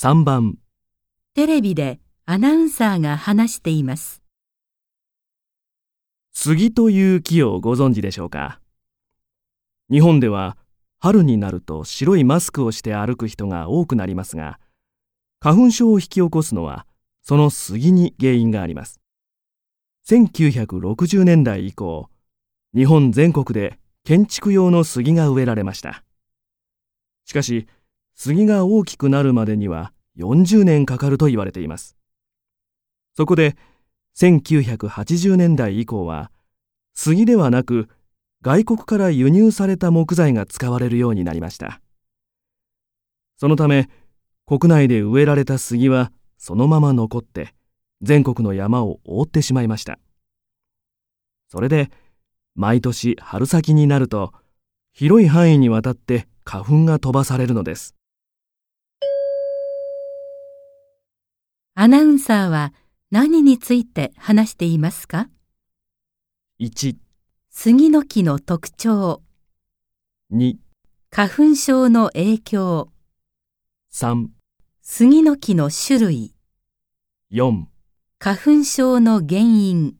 3番、テレビでアナウンサーが話しています。杉という木をご存知でしょうか？日本では春になると白いマスクをして歩く人が多くなりますが、花粉症を引き起こすのはその杉に原因があります。1960年代以降、日本全国で建築用の杉が植えられました。しかし、杉が大きくなるまでには40年かかると言われています。そこで、1980年代以降は、杉ではなく、外国から輸入された木材が使われるようになりました。そのため、国内で植えられた杉はそのまま残って、全国の山を覆ってしまいました。それで、毎年春先になると、広い範囲にわたって花粉が飛ばされるのです。アナウンサーは何について話していますか？1、杉の木の特徴、2、花粉症の影響、3、杉の木の種類、4花粉症の原因。